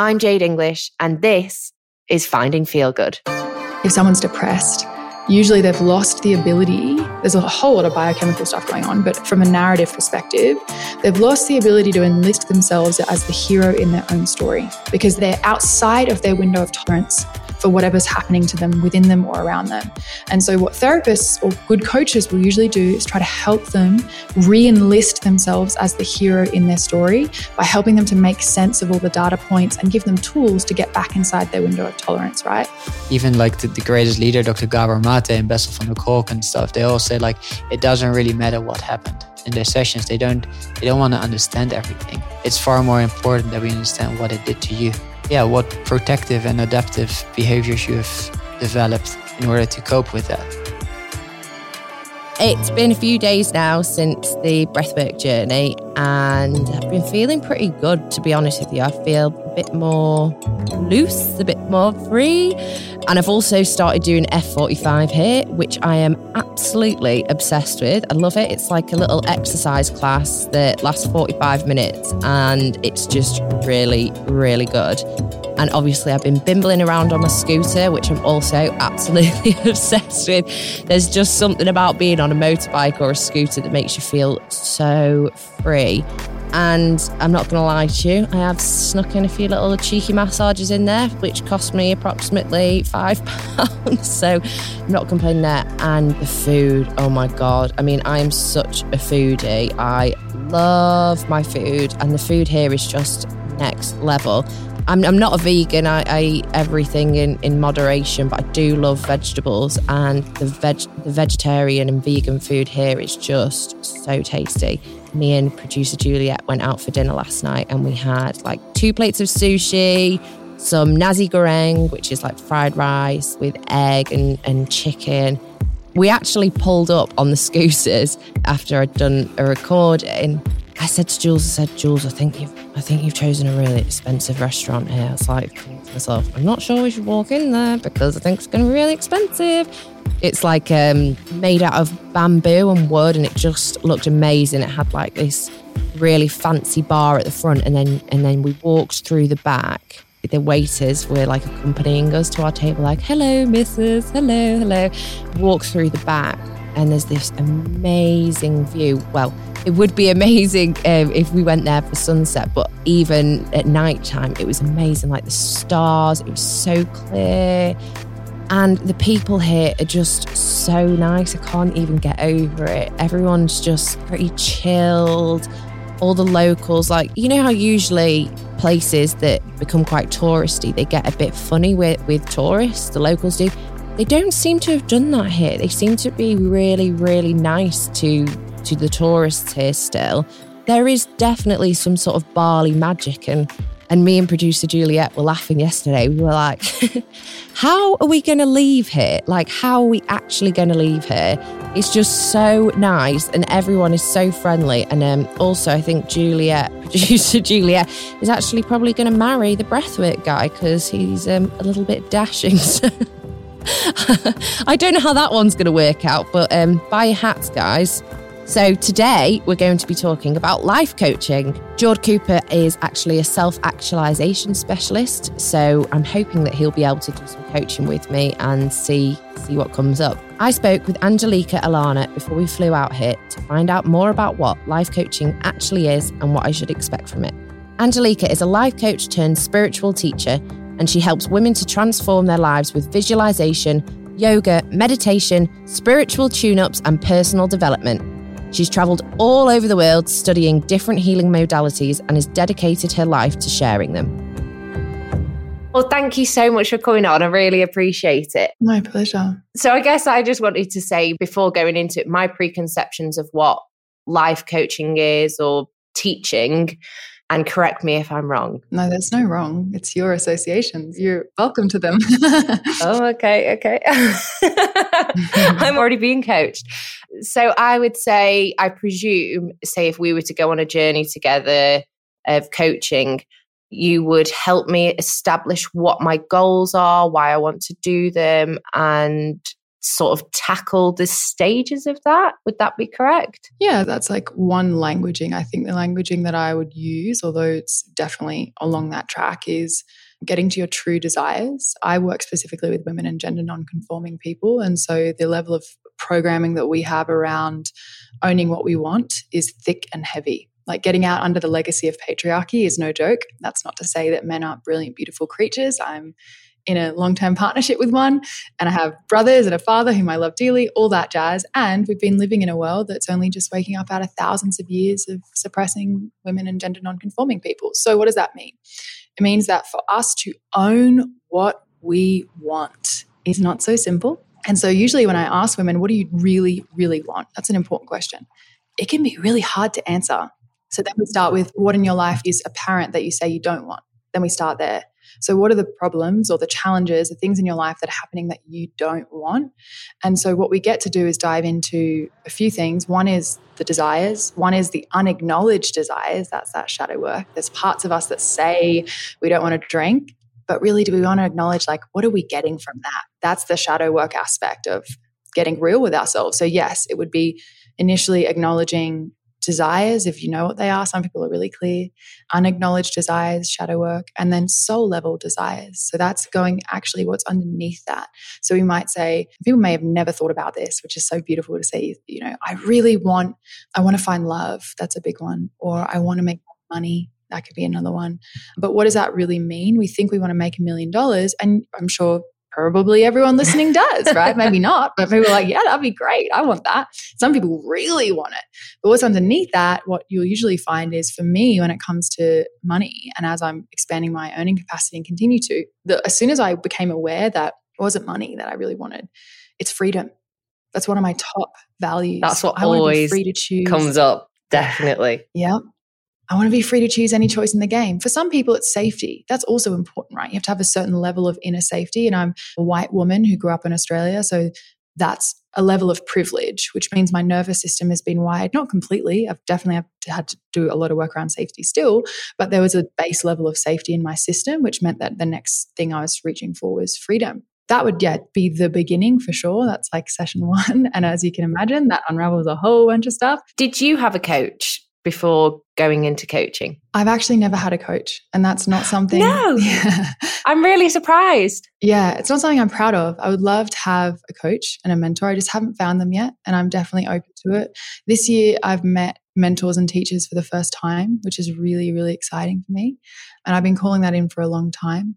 I'm Jade English, and this is Finding Feel Good. If someone's depressed, usually they've lost the ability. There's a whole lot of biochemical stuff going on, but from a narrative perspective, they've lost the ability to enlist themselves as the hero in their own story because they're outside of their window of tolerance for whatever's happening to them within them or around them. And so, what therapists or good coaches will usually do is try to help them re enlist themselves as the hero in their story by helping them to make sense of all the data points and give them tools to get back inside their window of tolerance, right? Even like the, the greatest leader, Dr. Gabor Mate and Bessel van der Kolk and stuff, they all say like it doesn't really matter what happened in their sessions. They don't they don't want to understand everything. It's far more important that we understand what it did to you yeah, what protective and adaptive behaviors you have developed in order to cope with that. It's been a few days now since the breathwork journey, and I've been feeling pretty good, to be honest with you. I feel a bit more loose, a bit more free. And I've also started doing F45 here, which I am absolutely obsessed with. I love it. It's like a little exercise class that lasts 45 minutes, and it's just really, really good. And obviously, I've been bimbling around on my scooter, which I'm also absolutely obsessed with. There's just something about being on a motorbike or a scooter that makes you feel so free. And I'm not going to lie to you, I have snuck in a few little cheeky massages in there, which cost me approximately five pounds. So I'm not complaining there. And the food, oh my God. I mean, I am such a foodie. I love my food, and the food here is just next level. I'm, I'm not a vegan. I, I eat everything in, in moderation, but I do love vegetables. And the veg the vegetarian and vegan food here is just so tasty. Me and producer Juliet went out for dinner last night, and we had like two plates of sushi, some nasi goreng, which is like fried rice with egg and, and chicken. We actually pulled up on the scooters after I'd done a recording I said to Jules, I said, Jules, I think you've, I think you've chosen a really expensive restaurant here. I was like to myself, I'm not sure we should walk in there because I think it's going to be really expensive. It's like um, made out of bamboo and wood, and it just looked amazing. It had like this really fancy bar at the front, and then and then we walked through the back. The waiters were like accompanying us to our table, like, "Hello, Mrs. Hello, hello." Walk through the back, and there's this amazing view. Well, it would be amazing um, if we went there for sunset, but even at night time, it was amazing. Like the stars, it was so clear. And the people here are just so nice. I can't even get over it. Everyone's just pretty chilled. All the locals, like, you know how usually places that become quite touristy, they get a bit funny with, with tourists, the locals do. They don't seem to have done that here. They seem to be really, really nice to to the tourists here still, there is definitely some sort of Bali magic. And, and me and producer Juliet were laughing yesterday. We were like, how are we going to leave here? Like, how are we actually going to leave here? It's just so nice and everyone is so friendly. And um, also, I think Juliet, producer Juliet, is actually probably going to marry the breathwork guy because he's um, a little bit dashing. I don't know how that one's going to work out, but um, buy hats, guys. So, today we're going to be talking about life coaching. Jord Cooper is actually a self actualization specialist. So, I'm hoping that he'll be able to do some coaching with me and see, see what comes up. I spoke with Angelica Alana before we flew out here to find out more about what life coaching actually is and what I should expect from it. Angelica is a life coach turned spiritual teacher, and she helps women to transform their lives with visualization, yoga, meditation, spiritual tune ups, and personal development. She's travelled all over the world studying different healing modalities and has dedicated her life to sharing them. Well, thank you so much for coming on. I really appreciate it. My pleasure. So, I guess I just wanted to say before going into it, my preconceptions of what life coaching is or teaching and correct me if I'm wrong. No, there's no wrong. It's your associations. You're welcome to them. oh, okay, okay. I'm already being coached. So I would say, I presume, say, if we were to go on a journey together of coaching, you would help me establish what my goals are, why I want to do them, and sort of tackle the stages of that. Would that be correct? Yeah, that's like one languaging. I think the languaging that I would use, although it's definitely along that track, is getting to your true desires. I work specifically with women and gender non-conforming people. And so the level of programming that we have around owning what we want is thick and heavy. Like getting out under the legacy of patriarchy is no joke. That's not to say that men aren't brilliant, beautiful creatures. I'm in a long term partnership with one, and I have brothers and a father whom I love dearly, all that jazz. And we've been living in a world that's only just waking up out of thousands of years of suppressing women and gender non-conforming people. So, what does that mean? It means that for us to own what we want is not so simple. And so, usually, when I ask women, what do you really, really want? That's an important question. It can be really hard to answer. So, then we start with what in your life is apparent that you say you don't want. Then we start there. So, what are the problems or the challenges, the things in your life that are happening that you don't want? And so, what we get to do is dive into a few things. One is the desires, one is the unacknowledged desires. That's that shadow work. There's parts of us that say we don't want to drink, but really, do we want to acknowledge, like, what are we getting from that? That's the shadow work aspect of getting real with ourselves. So, yes, it would be initially acknowledging desires, if you know what they are, some people are really clear, unacknowledged desires, shadow work, and then soul level desires. So that's going actually what's underneath that. So we might say, people may have never thought about this, which is so beautiful to say, you know, I really want, I want to find love. That's a big one. Or I want to make money. That could be another one. But what does that really mean? We think we want to make a million dollars. And I'm sure probably everyone listening does, right? Maybe not, but people are like, yeah, that'd be great. I want that. Some people really want it. But what's underneath that, what you'll usually find is for me, when it comes to money, and as I'm expanding my earning capacity and continue to, the, as soon as I became aware that it wasn't money that I really wanted, it's freedom. That's one of my top values. That's what I always free to choose. comes up. Definitely. Yeah. I want to be free to choose any choice in the game. For some people, it's safety. That's also important, right? You have to have a certain level of inner safety. And I'm a white woman who grew up in Australia. So that's a level of privilege, which means my nervous system has been wired, not completely. I've definitely had to do a lot of work around safety still, but there was a base level of safety in my system, which meant that the next thing I was reaching for was freedom. That would, yeah, be the beginning for sure. That's like session one. And as you can imagine, that unravels a whole bunch of stuff. Did you have a coach before going into coaching? I've actually never had a coach, and that's not something. no, yeah. I'm really surprised. Yeah, it's not something I'm proud of. I would love to have a coach and a mentor. I just haven't found them yet, and I'm definitely open to it. This year, I've met mentors and teachers for the first time, which is really, really exciting for me. And I've been calling that in for a long time.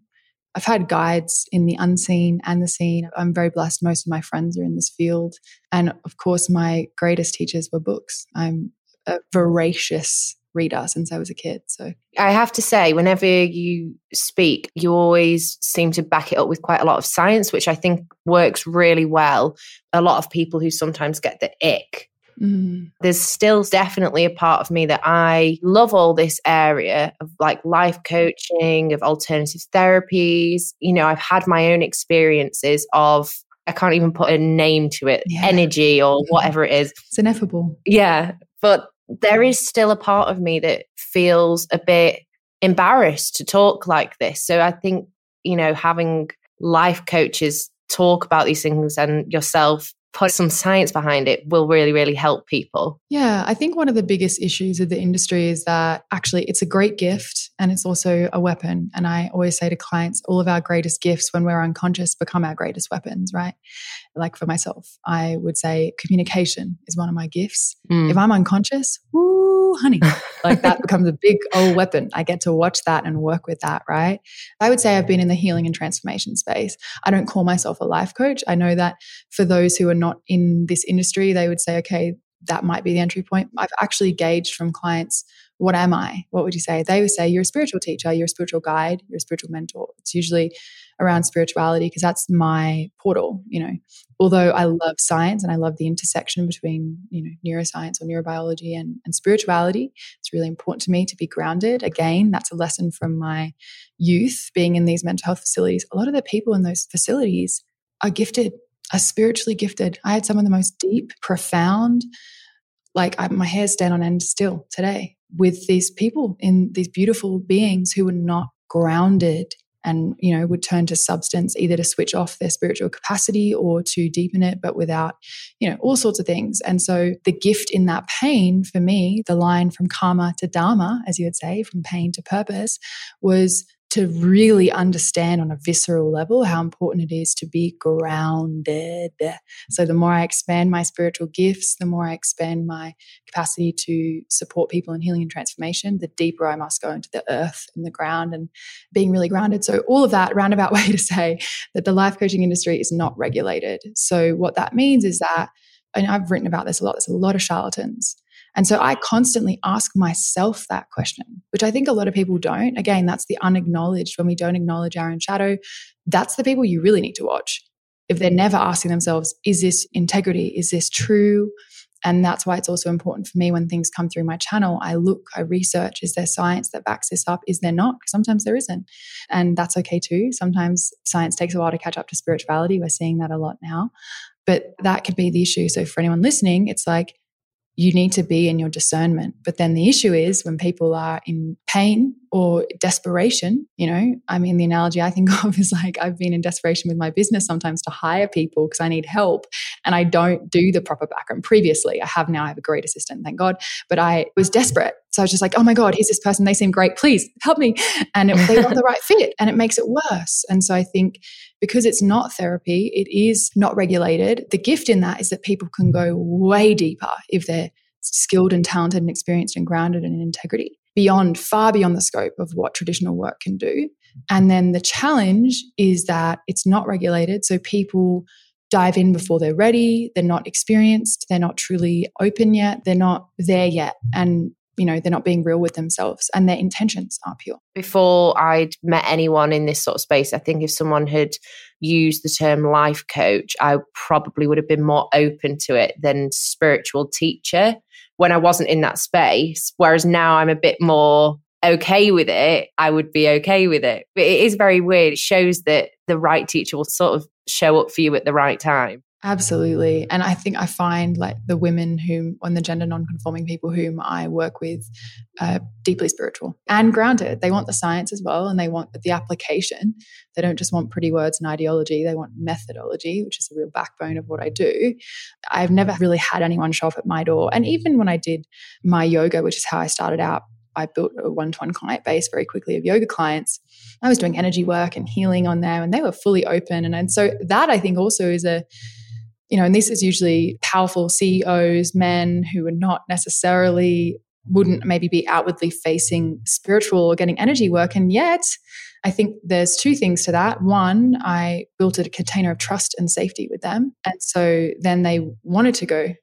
I've had guides in the unseen and the seen. I'm very blessed. Most of my friends are in this field. And of course, my greatest teachers were books. I'm a voracious reader since I was a kid. So I have to say, whenever you speak, you always seem to back it up with quite a lot of science, which I think works really well. A lot of people who sometimes get the ick. Mm. There's still definitely a part of me that I love all this area of like life coaching, of alternative therapies. You know, I've had my own experiences of I can't even put a name to it, yeah. energy or whatever it is. It's ineffable. Yeah. But there is still a part of me that feels a bit embarrassed to talk like this. So I think, you know, having life coaches talk about these things and yourself put some science behind it will really, really help people. Yeah, I think one of the biggest issues of the industry is that actually it's a great gift and it's also a weapon. And I always say to clients, all of our greatest gifts when we're unconscious become our greatest weapons, right? Like for myself, I would say communication is one of my gifts. Mm. If I'm unconscious, woo, honey, like that becomes a big old weapon. I get to watch that and work with that, right? I would say I've been in the healing and transformation space. I don't call myself a life coach. I know that for those who are not in this industry, they would say, okay, that might be the entry point. I've actually gauged from clients, what am I? What would you say? They would say, you're a spiritual teacher, you're a spiritual guide, you're a spiritual mentor. It's usually around spirituality because that's my portal, you know. Although I love science and I love the intersection between, you know, neuroscience or neurobiology and, and spirituality, it's really important to me to be grounded. Again, that's a lesson from my youth being in these mental health facilities. A lot of the people in those facilities are gifted, are spiritually gifted. I had some of the most deep, profound, like I, my hair stand on end still today with these people in these beautiful beings who were not grounded and you know would turn to substance either to switch off their spiritual capacity or to deepen it but without you know all sorts of things. And so the gift in that pain for me the line from karma to dharma as you would say from pain to purpose was to really understand on a visceral level how important it is to be grounded. So, the more I expand my spiritual gifts, the more I expand my capacity to support people in healing and transformation, the deeper I must go into the earth and the ground and being really grounded. So, all of that roundabout way to say that the life coaching industry is not regulated. So, what that means is that, and I've written about this a lot, there's a lot of charlatans and so I constantly ask myself that question, which I think a lot of people don't. Again, that's the unacknowledged when we don't acknowledge our own shadow. That's the people you really need to watch. If they're never asking themselves, is this integrity? Is this true? And that's why it's also important for me when things come through my channel. I look, I research, is there science that backs this up? Is there not? Sometimes there isn't. And that's okay too. Sometimes science takes a while to catch up to spirituality. We're seeing that a lot now. But that could be the issue. So for anyone listening, it's like, you need to be in your discernment. But then the issue is when people are in pain or desperation, you know, I mean, the analogy I think of is like I've been in desperation with my business sometimes to hire people because I need help and I don't do the proper background. Previously, I have now, I have a great assistant, thank God, but I was desperate. So I was just like, oh my God, here's this person. They seem great. Please help me. And it, they want the right fit and it makes it worse. And so I think because it's not therapy, it is not regulated. The gift in that is that people can go way deeper if they're skilled and talented and experienced and grounded and in integrity beyond, far beyond the scope of what traditional work can do. And then the challenge is that it's not regulated. So people dive in before they're ready. They're not experienced. They're not truly open yet. They're not there yet. And you know they're not being real with themselves and their intentions are pure before i'd met anyone in this sort of space i think if someone had used the term life coach i probably would have been more open to it than spiritual teacher when I wasn't in that space. Whereas now I'm a bit more okay with it, I would be okay with it. But it is very weird. It shows that the right teacher will sort of show up for you at the right time. Absolutely. And I think I find like the women whom, on the gender non-conforming people whom I work with, are deeply spiritual and grounded. They want the science as well and they want the application. They don't just want pretty words and ideology, they want methodology, which is the real backbone of what I do. I've never really had anyone show up at my door. And even when I did my yoga, which is how I started out, I built a one to one client base very quickly of yoga clients. I was doing energy work and healing on there, and they were fully open. And, and so that I think also is a you know, and this is usually powerful CEOs, men who are not necessarily wouldn't maybe be outwardly facing spiritual or getting energy work. And yet, I think there's two things to that. One, I built a container of trust and safety with them. And so then they wanted to go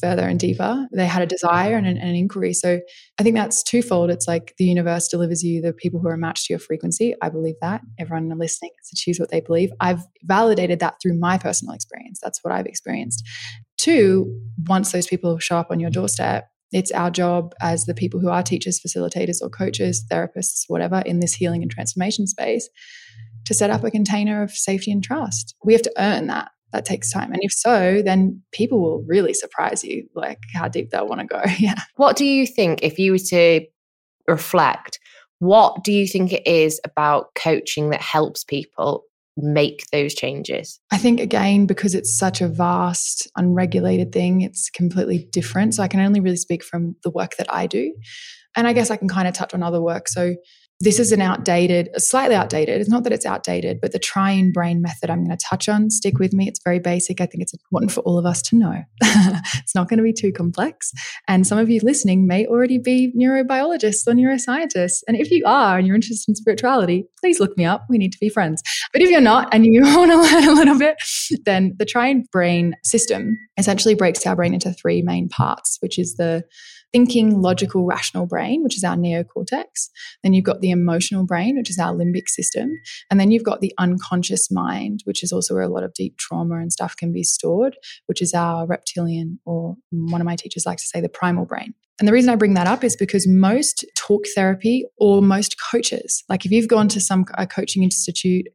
further and deeper. They had a desire and an, an, inquiry. So I think that's twofold. It's like the universe delivers you the people who are matched to your frequency. I believe that. Everyone listening to choose what they believe. I've validated that through my personal experience. That's what I've experienced. Two, once those people show up on your doorstep, it's our job as the people who are teachers, facilitators, or coaches, therapists, whatever, in this healing and transformation space to set up a container of safety and trust. We have to earn that that takes time. And if so, then people will really surprise you, like how deep they'll want to go. yeah. What do you think, if you were to reflect, what do you think it is about coaching that helps people make those changes? I think, again, because it's such a vast, unregulated thing, it's completely different. So I can only really speak from the work that I do. And I guess I can kind of touch on other work. So this is an outdated, slightly outdated. It's not that it's outdated, but the try triune brain method I'm going to touch on, stick with me. It's very basic. I think it's important for all of us to know. it's not going to be too complex. And some of you listening may already be neurobiologists or neuroscientists. And if you are and you're interested in spirituality, please look me up. We need to be friends. But if you're not and you want to learn a little bit, then the try triune brain system essentially breaks our brain into three main parts, which is the thinking, logical, rational brain, which is our neocortex. Then you've got the emotional brain, which is our limbic system. And then you've got the unconscious mind, which is also where a lot of deep trauma and stuff can be stored, which is our reptilian, or one of my teachers likes to say, the primal brain. And the reason I bring that up is because most talk therapy or most coaches, like if you've gone to some a coaching institute,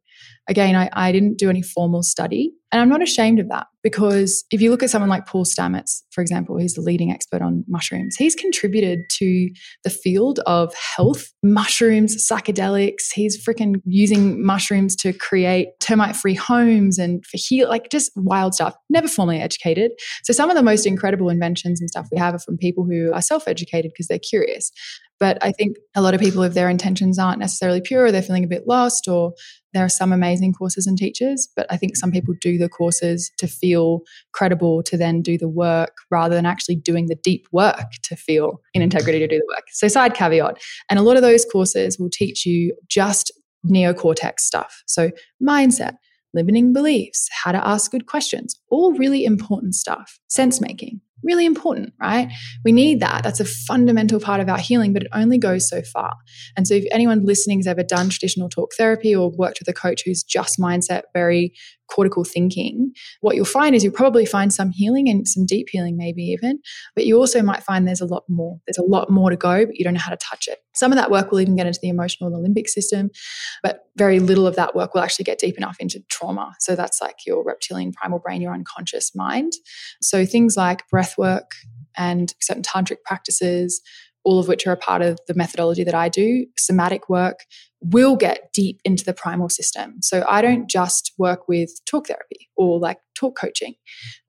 again, I, I didn't do any formal study, And I'm not ashamed of that because if you look at someone like Paul Stamets, for example, he's the leading expert on mushrooms, he's contributed to the field of health, mushrooms, psychedelics. He's freaking using mushrooms to create termite free homes and for heal, like just wild stuff, never formally educated. So some of the most incredible inventions and stuff we have are from people who are self educated because they're curious. But I think a lot of people, if their intentions aren't necessarily pure, or they're feeling a bit lost, or there are some amazing courses and teachers, but I think some people do the courses to feel credible to then do the work rather than actually doing the deep work to feel in integrity to do the work. So, side caveat. And a lot of those courses will teach you just neocortex stuff. So, mindset, limiting beliefs, how to ask good questions, all really important stuff. Sense making, really important, right? Mm. We need that. That's a fundamental part of our healing, but it only goes so far. And so, if anyone listening has ever done traditional talk therapy or worked with a coach who's just mindset, very cortical thinking, what you'll find is you'll probably find some healing and some deep healing, maybe even, but you also might find there's a lot more. There's a lot more to go, but you don't know how to touch it. Some of that work will even get into the emotional and the limbic system, but very little of that work will actually get deep enough into trauma. So that's like your reptilian primal brain, your unconscious mind. So things like breath work and certain tantric practices, all of which are a part of the methodology that I do, somatic work, will get deep into the primal system. So I don't just work with talk therapy or like talk coaching.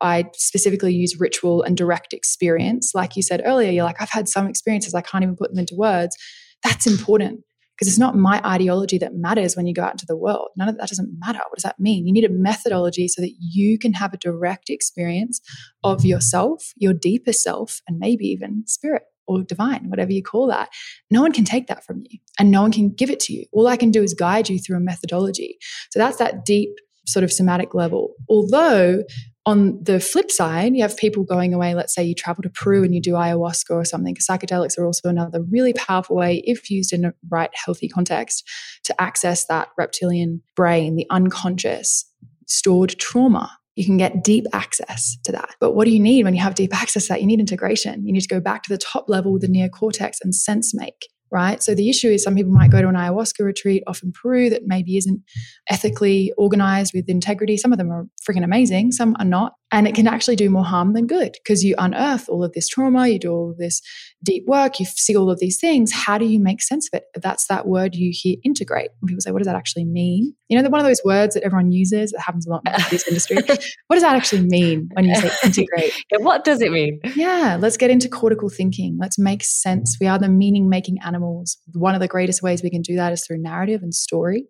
I specifically use ritual and direct experience. Like you said earlier, you're like, I've had some experiences, I can't even put them into words. That's important because it's not my ideology that matters when you go out into the world. None of that doesn't matter. What does that mean? You need a methodology so that you can have a direct experience of yourself, your deeper self, and maybe even spirit or divine, whatever you call that. No one can take that from you and no one can give it to you. All I can do is guide you through a methodology. So that's that deep sort of somatic level. Although on the flip side, you have people going away. Let's say you travel to Peru and you do ayahuasca or something. Psychedelics are also another really powerful way, if used in a right, healthy context, to access that reptilian brain, the unconscious stored trauma you can get deep access to that. But what do you need when you have deep access to that? You need integration. You need to go back to the top level with the neocortex and sense make right? So the issue is some people might go to an ayahuasca retreat off in Peru that maybe isn't ethically organized with integrity. Some of them are freaking amazing, some are not. And it can actually do more harm than good because you unearth all of this trauma, you do all of this deep work, you see all of these things. How do you make sense of it? That's that word you hear integrate. And people say, what does that actually mean? You know, one of those words that everyone uses, it happens a lot in this industry. what does that actually mean when you say integrate? yeah, what does it mean? Yeah, let's get into cortical thinking. Let's make sense. We are the meaning making animals. One of the greatest ways we can do that is through narrative and story.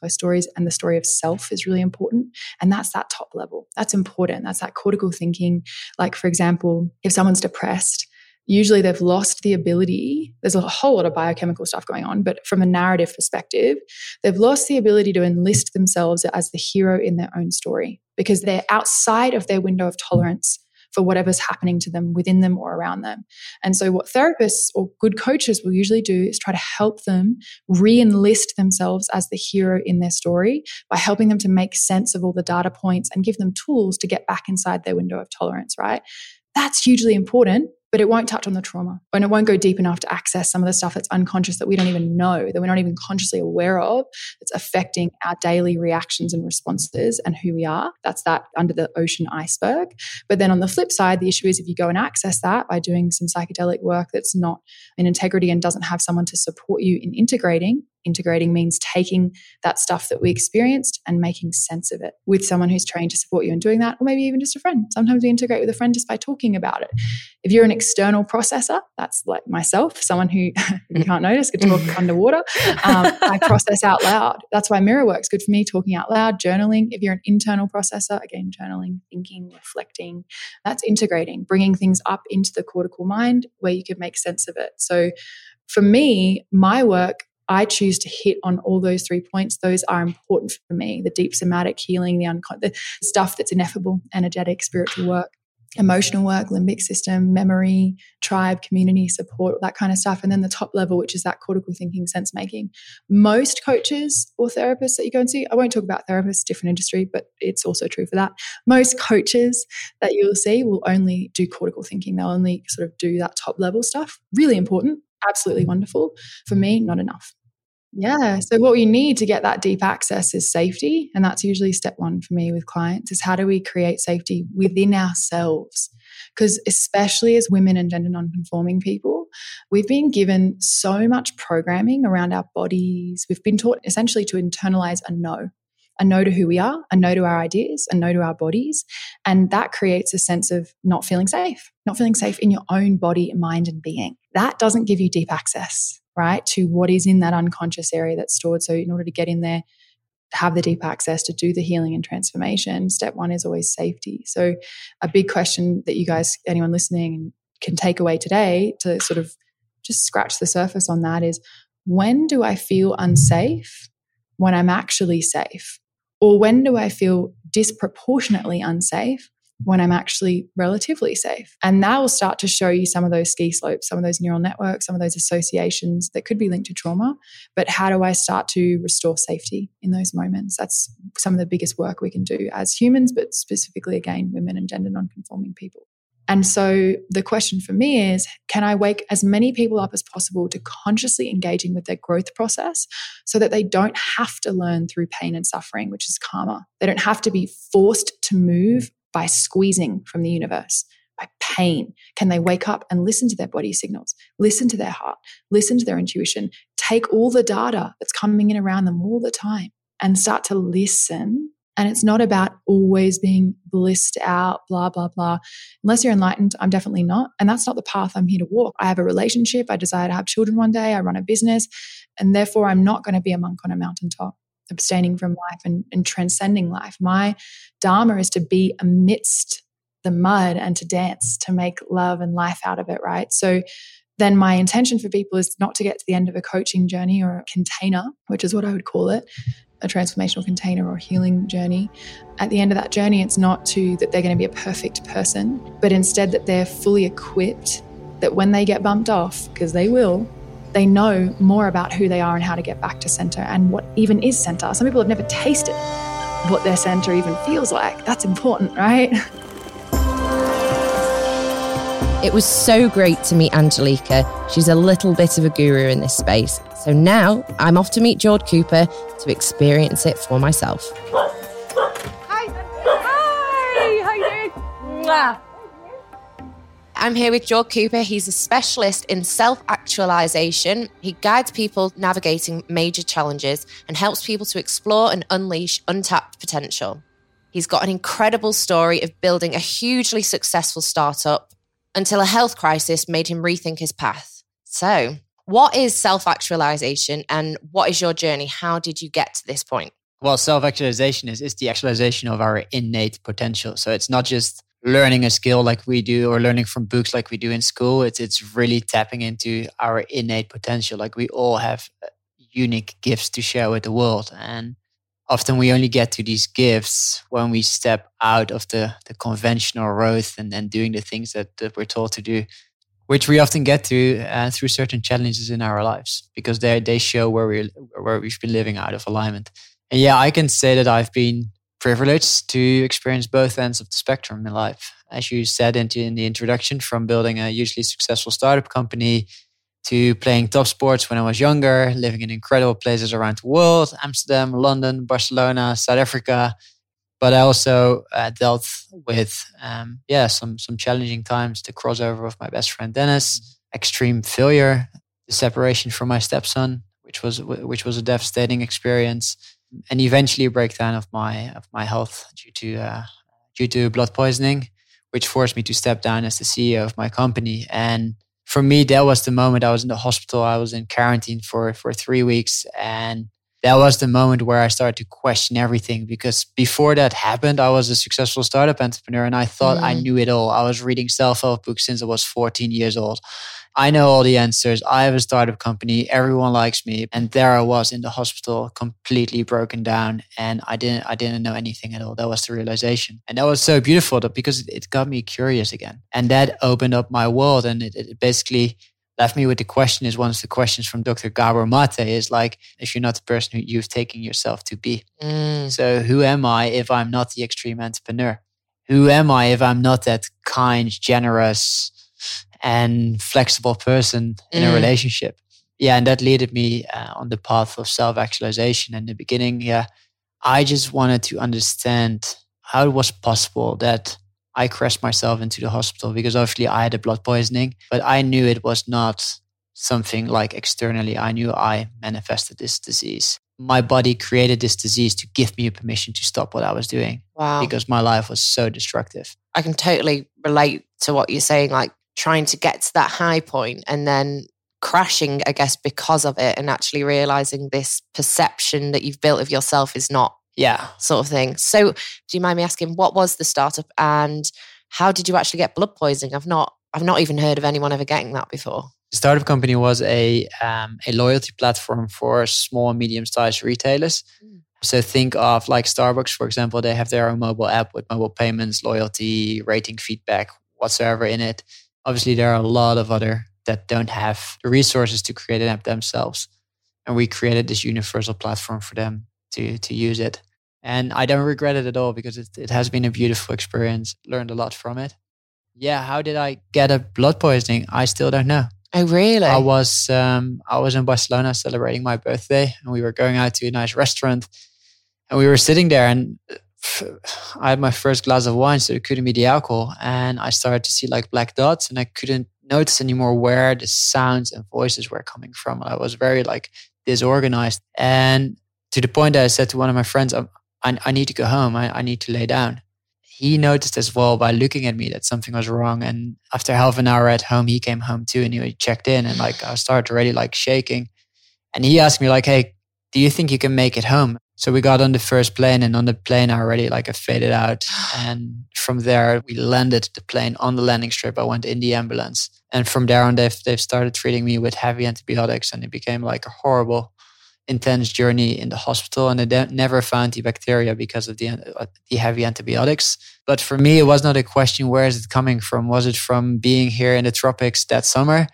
So stories and the story of self is really important. And that's that top level. That's important. That's that cortical thinking. Like, for example, if someone's depressed, usually they've lost the ability. There's a whole lot of biochemical stuff going on, but from a narrative perspective, they've lost the ability to enlist themselves as the hero in their own story because they're outside of their window of tolerance for whatever's happening to them within them or around them. And so, what therapists or good coaches will usually do is try to help them re enlist themselves as the hero in their story by helping them to make sense of all the data points and give them tools to get back inside their window of tolerance, right? That's hugely important but it won't touch on the trauma and it won't go deep enough to access some of the stuff that's unconscious that we don't even know, that we're not even consciously aware of, that's affecting our daily reactions and responses and who we are. That's that under the ocean iceberg. But then on the flip side, the issue is if you go and access that by doing some psychedelic work that's not in integrity and doesn't have someone to support you in integrating, integrating means taking that stuff that we experienced and making sense of it with someone who's trained to support you in doing that, or maybe even just a friend. Sometimes we integrate with a friend just by talking about it. If you're an external processor, that's like myself, someone who you can't notice could talk underwater. Um, I process out loud. That's why mirror work's good for me, talking out loud, journaling. If you're an internal processor, again, journaling, thinking, reflecting, that's integrating, bringing things up into the cortical mind where you can make sense of it. So for me, my work I choose to hit on all those three points. Those are important for me the deep somatic healing, the, uncon- the stuff that's ineffable, energetic, spiritual work, emotional work, limbic system, memory, tribe, community support, that kind of stuff. And then the top level, which is that cortical thinking, sense making. Most coaches or therapists that you go and see, I won't talk about therapists, different industry, but it's also true for that. Most coaches that you'll see will only do cortical thinking. They'll only sort of do that top level stuff. Really important, absolutely wonderful. For me, not enough. Yeah. So what we need to get that deep access is safety. And that's usually step one for me with clients is how do we create safety within ourselves? Because especially as women and gender nonconforming people, we've been given so much programming around our bodies. We've been taught essentially to internalize a no a no to who we are, a no to our ideas, a no to our bodies. And that creates a sense of not feeling safe, not feeling safe in your own body, mind, and being. That doesn't give you deep access, right, to what is in that unconscious area that's stored. So, in order to get in there, have the deep access to do the healing and transformation, step one is always safety. So, a big question that you guys, anyone listening, can take away today to sort of just scratch the surface on that is when do I feel unsafe when I'm actually safe? Or when do I feel disproportionately unsafe when I'm actually relatively safe? And that will start to show you some of those ski slopes, some of those neural networks, some of those associations that could be linked to trauma. But how do I start to restore safety in those moments? That's some of the biggest work we can do as humans, but specifically, again, women and gender nonconforming people. And so the question for me is can I wake as many people up as possible to consciously engaging with their growth process so that they don't have to learn through pain and suffering, which is karma? They don't have to be forced to move by squeezing from the universe. By pain, can they wake up and listen to their body signals, listen to their heart, listen to their intuition, take all the data that's coming in around them all the time and start to listen and it's not about always being blissed out, blah, blah, blah. Unless you're enlightened, I'm definitely not. And that's not the path I'm here to walk. I have a relationship. I desire to have children one day. I run a business. And therefore, I'm not going to be a monk on a mountaintop, abstaining from life and, and transcending life. My dharma is to be amidst the mud and to dance, to make love and life out of it, right? So, then my intention for people is not to get to the end of a coaching journey or a container, which is what I would call it, a transformational container or healing journey. At the end of that journey, it's not to that they're going to be a perfect person, but instead that they're fully equipped, that when they get bumped off, because they will, they know more about who they are and how to get back to center and what even is center. Some people have never tasted what their center even feels like. That's important, right? It was so great to meet Angelica. She's a little bit of a guru in this space. So now I'm off to meet Jord Cooper to experience it for myself. Hi. Hi. How you doing? Mwah. I'm here with Jord Cooper. He's a specialist in self actualization. He guides people navigating major challenges and helps people to explore and unleash untapped potential. He's got an incredible story of building a hugely successful startup until a health crisis made him rethink his path. So, what is self actualization and what is your journey? How did you get to this point? Well, self actualization is, is the actualization of our innate potential. So, it's not just learning a skill like we do or learning from books like we do in school. It's, it's really tapping into our innate potential. Like we all have uh, unique gifts to share with the world. And often we only get to these gifts when we step out of the, the conventional road and, then doing the things that, that we're told to do, which we often get to uh, through certain challenges in our lives because they, they show where, we where we've been living out of alignment. And yeah, I can say that I've been privileged to experience both ends of the spectrum in life. As you said in the introduction, from building a hugely successful startup company to playing top sports when I was younger, living in incredible places around the world Amsterdam, London, Barcelona, South Africa. But I also uh, dealt with, um, yeah, some some challenging times. The crossover with my best friend Dennis, extreme failure, the separation from my stepson, which was which was a devastating experience, and eventually a breakdown of my of my health due to uh, due to blood poisoning, which forced me to step down as the CEO of my company and for me, that was the moment I was in the hospital. I was in quarantine for, for three weeks. And that was the moment where I started to question everything because before that happened, I was a successful startup entrepreneur and I thought mm. I knew it all. I was reading self help books since I was 14 years old. I know all the answers. I have a startup company. Everyone likes me. And there I was in the hospital, completely broken down. And I didn't, I didn't know anything at all. That was the realization. And that was so beautiful because it got me curious again. And that opened up my world. And it, it basically left me with the question is one of the questions from Dr. Gabor Mate is like, if you're not the person who you've taken yourself to be. Mm. So who am I if I'm not the extreme entrepreneur? Who am I if I'm not that kind, generous, and flexible person in mm. a relationship. yeah, and that led me uh, on the path of self actualization. In the beginning, yeah, I just wanted to understand how it was possible that I crashed myself into the hospital because obviously I had a blood poisoning, but I knew it was not something like externally. I knew I manifested this disease. My body created this disease to give me permission to stop what I was doing. Wow. Because my life was so destructive. I can totally relate to what you're saying, like trying to get to that high point and then crashing, I guess, because of it, and actually realizing this perception that you've built of yourself is not yeah sort of thing. So, do you mind me asking what was the startup and how did you actually get blood poisoning? I've not, I've not even heard of anyone ever getting that before. The startup company was a um, a loyalty platform for small and medium sized retailers. Mm. So think of like Starbucks, for example, they have their own mobile app with mobile payments, loyalty, rating, feedback, whatsoever in it. Obviously, there are a lot of other that don't have the resources to create an app themselves. And we created this universal platform for them to, to use it. And I don't regret it at all because it, it has been a beautiful experience. Learned a lot from it. Yeah, how did I get a blood poisoning? I still don't know. Oh, really? I was um, I was in Barcelona celebrating my birthday, and we were going out to a nice restaurant, and we were sitting there, and I had my first glass of wine, so it couldn't be the alcohol, and I started to see like black dots, and I couldn't notice anymore where the sounds and voices were coming from. I was very like disorganized. And to the point that I said to one of my friends, um, I, I need to go home. I, I need to lay down. He noticed as well by looking at me that something was wrong. And after half an hour at home, he came home too and he checked in and like I started already like shaking. And he asked me like, Hey, do you think you can make it home? So we got on the first plane and on the plane I already like I faded out. And from there we landed the plane on the landing strip. I went in the ambulance. And from there on they've they've started treating me with heavy antibiotics and it became like a horrible intense journey in the hospital and they never found the bacteria because of the, uh, the heavy antibiotics. But for me, it was not a question where is it coming from? Was it from being here in the tropics that summer?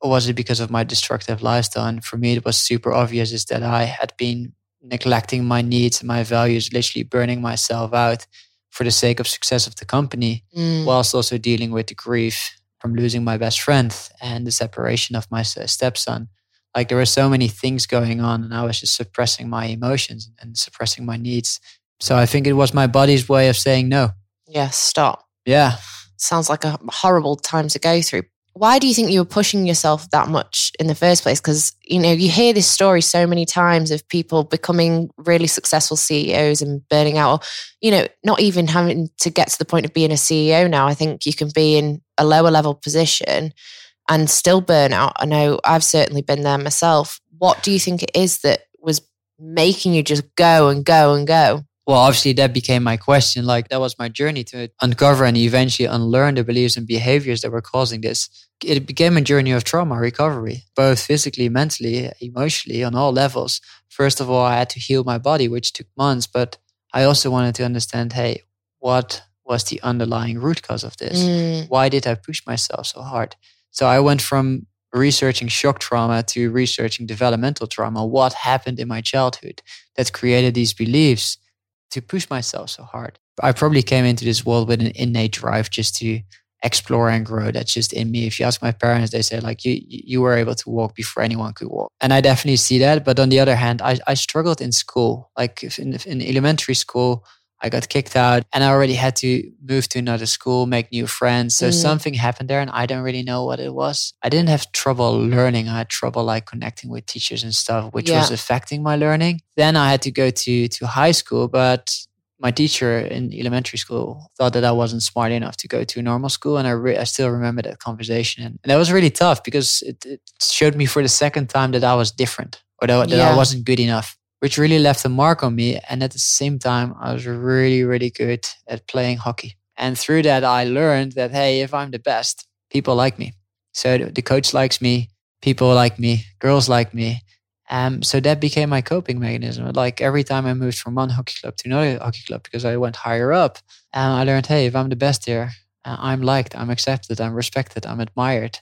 Or was it because of my destructive lifestyle? And for me, it was super obvious is that I had been neglecting my needs and my values, literally burning myself out for the sake of success of the company, mm. whilst also dealing with the grief from losing my best friend and the separation of my stepson. Like there were so many things going on, and I was just suppressing my emotions and suppressing my needs. So I think it was my body's way of saying no. Yeah, stop. Yeah. Sounds like a horrible time to go through why do you think you were pushing yourself that much in the first place? Because, you know, you hear this story so many times of people becoming really successful CEOs and burning out, or, you know, not even having to get to the point of being a CEO now. I think you can be in a lower level position and still burn out. I know I've certainly been there myself. What do you think it is that was making you just go and go and go? Well, obviously that became my question. Like that was my journey to uncover and eventually unlearn the beliefs and behaviors that were causing this. It became a journey of trauma recovery, both physically, mentally, emotionally, on all levels. First of all, I had to heal my body, which took months, but I also wanted to understand, hey, what was the underlying root cause of this? Mm. Why did I push myself so hard? So I went from researching shock trauma to researching developmental trauma. What happened in my childhood that created these beliefs? To push myself so hard. I probably came into this world with an innate drive just to explore and grow. That's just in me. If you ask my parents, they say like you you were able to walk before anyone could walk, and I definitely see that. But on the other hand, I, I struggled in school. Like in, in elementary school, I got kicked out and I already had to move to another school, make new friends. So mm. something happened there and I don't really know what it was. I didn't have trouble learning. I had trouble like connecting with teachers and stuff, which yeah. was affecting my learning. Then I had to go to, to high school, but my teacher in elementary school thought that I wasn't smart enough to go to normal school. And I, re- I still remember that conversation. And, that was really tough because it, it, showed me for the second time that I was different or that, that yeah. I wasn't good enough which really left a mark on me. And at the same time, I was really, really good at playing hockey. And through that, I learned that, hey, if I'm the best, people like me. So the coach likes me, people like me, girls like me. Um, so that became my coping mechanism. Like every time I moved from one hockey club to another hockey club because I went higher up, um, I learned, hey, if I'm the best here, uh, I'm liked, I'm accepted, I'm respected, I'm admired.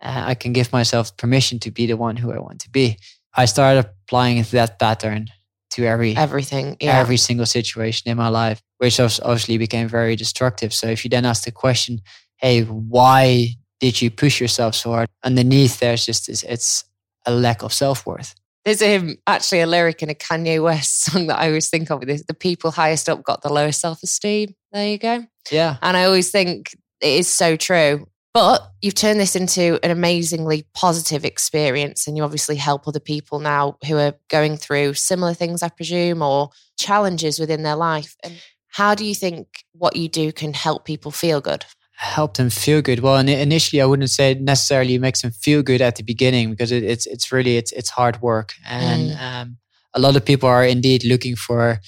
Uh, I can give myself permission to be the one who I want to be. I started applying that pattern to every everything, yeah. every single situation in my life, which obviously became very destructive. So if you then ask the question, "Hey, why did you push yourself so hard?" Underneath, there's just this, it's a lack of self-worth there's um, actually a lyric in a Kanye West song that I always think of. This: the people highest up got the lowest self-esteem. There you go. yeah And I always think it is so true. But you've turned this into an amazingly positive experience, and you obviously help other people now who are going through similar things, I presume, or challenges within their life. And how do you think what you do can help people feel good? help them feel good well ini- initially i wouldn't say it necessarily makes them feel good at the beginning because it, it's it's really it's it's hard work and um, a lot of people are indeed looking for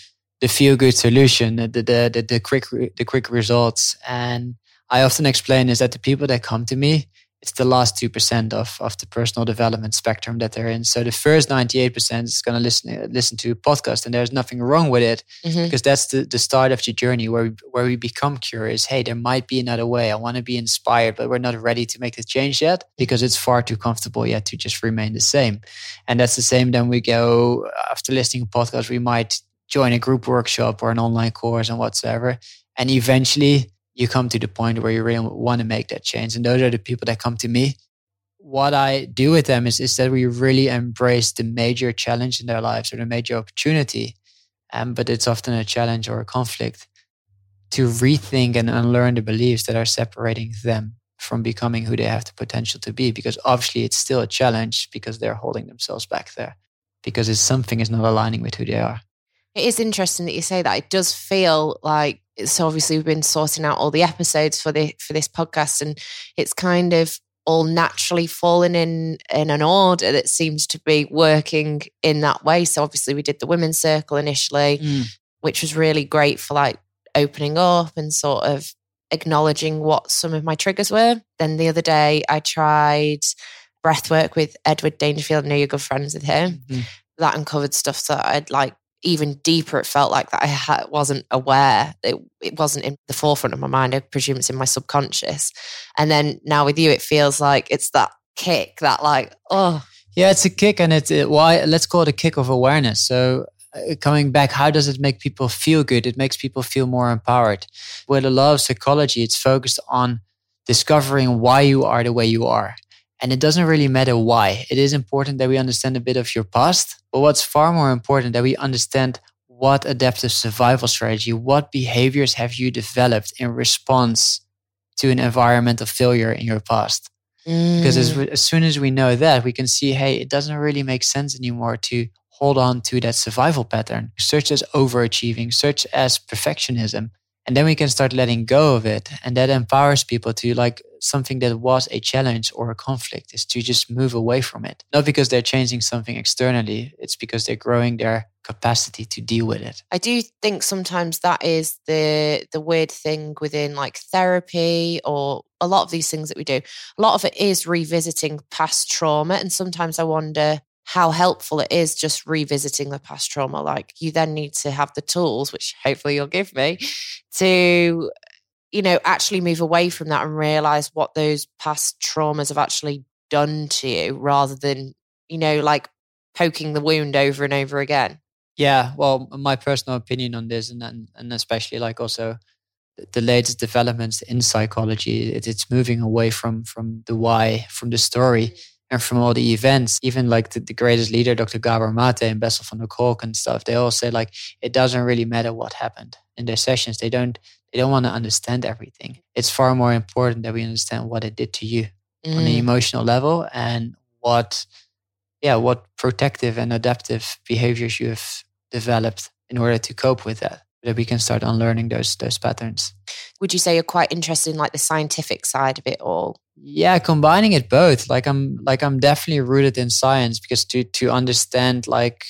the feel good solution the the, the the quick the quick results and i often explain is that the people that come to me it's the last 2% of, of the personal development spectrum that they're in. So the first 98% is going to listen listen to a podcast and there's nothing wrong with it Mhm. because that's the, the start of the journey where we, where we become curious. Hey there might be another way. I want to be inspired but we're not ready to make the change yet because it's far too comfortable yet to just remain the same. And that's the same then we go after listening to podcasts we might join a group workshop or an online course and whatsoever. And eventually you come to the point where you really want to make that change. And those are the people that come to me. What I do with them is, is that we really embrace the major challenge in their lives or the major opportunity um, but it's often a challenge or a conflict to rethink and unlearn the beliefs that are separating them from becoming who they have the potential to be because obviously it's still a challenge because they're holding themselves back there because it's something is not aligning with who they are. It is interesting that you say that. It does feel like so. Obviously, we've been sorting out all the episodes for the for this podcast, and it's kind of all naturally fallen in in an order that seems to be working in that way. So obviously, we did the women's circle initially, which was really great for like opening up and sort of acknowledging what some of my triggers were. Then the other day, I tried breath work with Edward Dangerfield. I know you're good friends with him Mhm. that uncovered stuff that I'd like even deeper. It felt like that I ha- wasn't aware. It, it wasn't in the forefront of my mind. I presume it's in my subconscious. And then now with you, it feels like it's that kick, that like, oh, Yeah, it's a kick, and it's it, why let's call it a kick of awareness. So, uh, coming back, how does it make people feel good? It makes people feel more empowered. With a lot of psychology, it's focused on discovering why you are the way you are. And it doesn't really matter why. It is important that we understand a bit of your past, but what's far more important that we understand what adaptive survival strategy, what behaviors have you developed in response to an environment of failure in your past? Because as, mm, as soon as we know that we can see hey it doesn't really make sense anymore to hold on to that survival pattern. Such as overachieving such as perfectionism. And then we can start letting go of it. And that empowers people to like something that was a challenge or a conflict is to just move away from it not because they're changing something externally it's because they're growing their capacity to deal with it I do think sometimes that is the the weird thing within like therapy or a lot of these things that we do. A lot of it is revisiting past trauma, and sometimes I wonder how helpful it is just revisiting the past trauma. Like you then need to have the tools, which hopefully you'll give me, to you know actually move away from that and realize what those past traumas have actually done to you, rather than you know like poking the wound over and over again. Yeah, well, my personal opinion on this, and and, and especially like also the- the latest developments in psychology, it, it's moving away from from the why, from the story, mm. and from all the events. Even like the, the greatest leader, Dr. Gabor Mate and Bessel van der Kolk and stuff, they all say like it doesn't really matter what happened in their sessions. They don't they don't want to understand everything. It's far more important that we understand what it did to you on an Mm. emotional level and what yeah what protective and adaptive behaviors you have developed in order to cope with that that we can start unlearning those those patterns would you say you're quite interested in like the scientific side of it all? yeah combining it both like i'm like i'm definitely rooted in science because to to understand like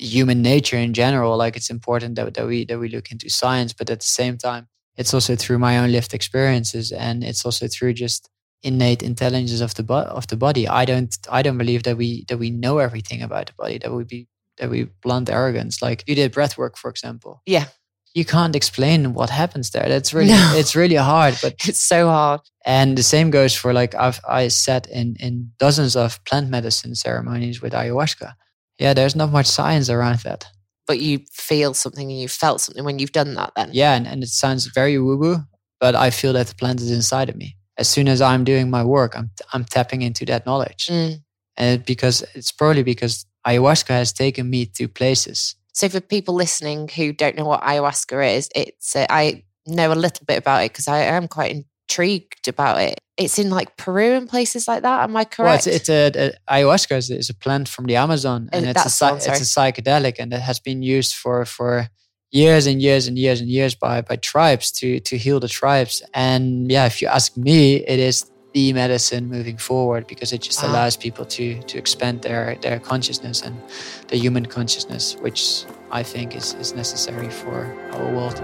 human nature in general like it's important that, that we that we look into science but at the same time it's also through my own lived experiences and it's also through just innate intelligence of the bo- of the body i don't i don't believe that we that we know everything about the body that would be that we blunt arrogance like you did breath work for example Yeah. you can't explain what happens there that's really No. it's really hard but It's so hard. and the same goes for like I've I sat in in dozens of plant medicine ceremonies with ayahuasca. Yeah, there's not much science around that. But you feel something and you felt something when you've done that then. Yeah, and, and it sounds very woo woo, but I feel that the plant is inside of me. As soon as I'm doing my work, I'm I'm tapping into that knowledge. Mm. and because it's probably because ayahuasca has taken me to places. So, for people listening who don't know what ayahuasca is, it's uh, I know a little bit about it because I am quite intrigued about it. It's in like Peru and places like that. Am I correct? Well, it's, it's a, a ayahuasca is, is, a plant from the Amazon, and Uh, it's a one, it's a psychedelic, and it has been used for for years and years and years and years by by tribes to to heal the tribes. And yeah, if you ask me, it is the medicine moving forward because it just Wow. allows people to to expand their their consciousness and the human consciousness, which I think is is necessary for our world.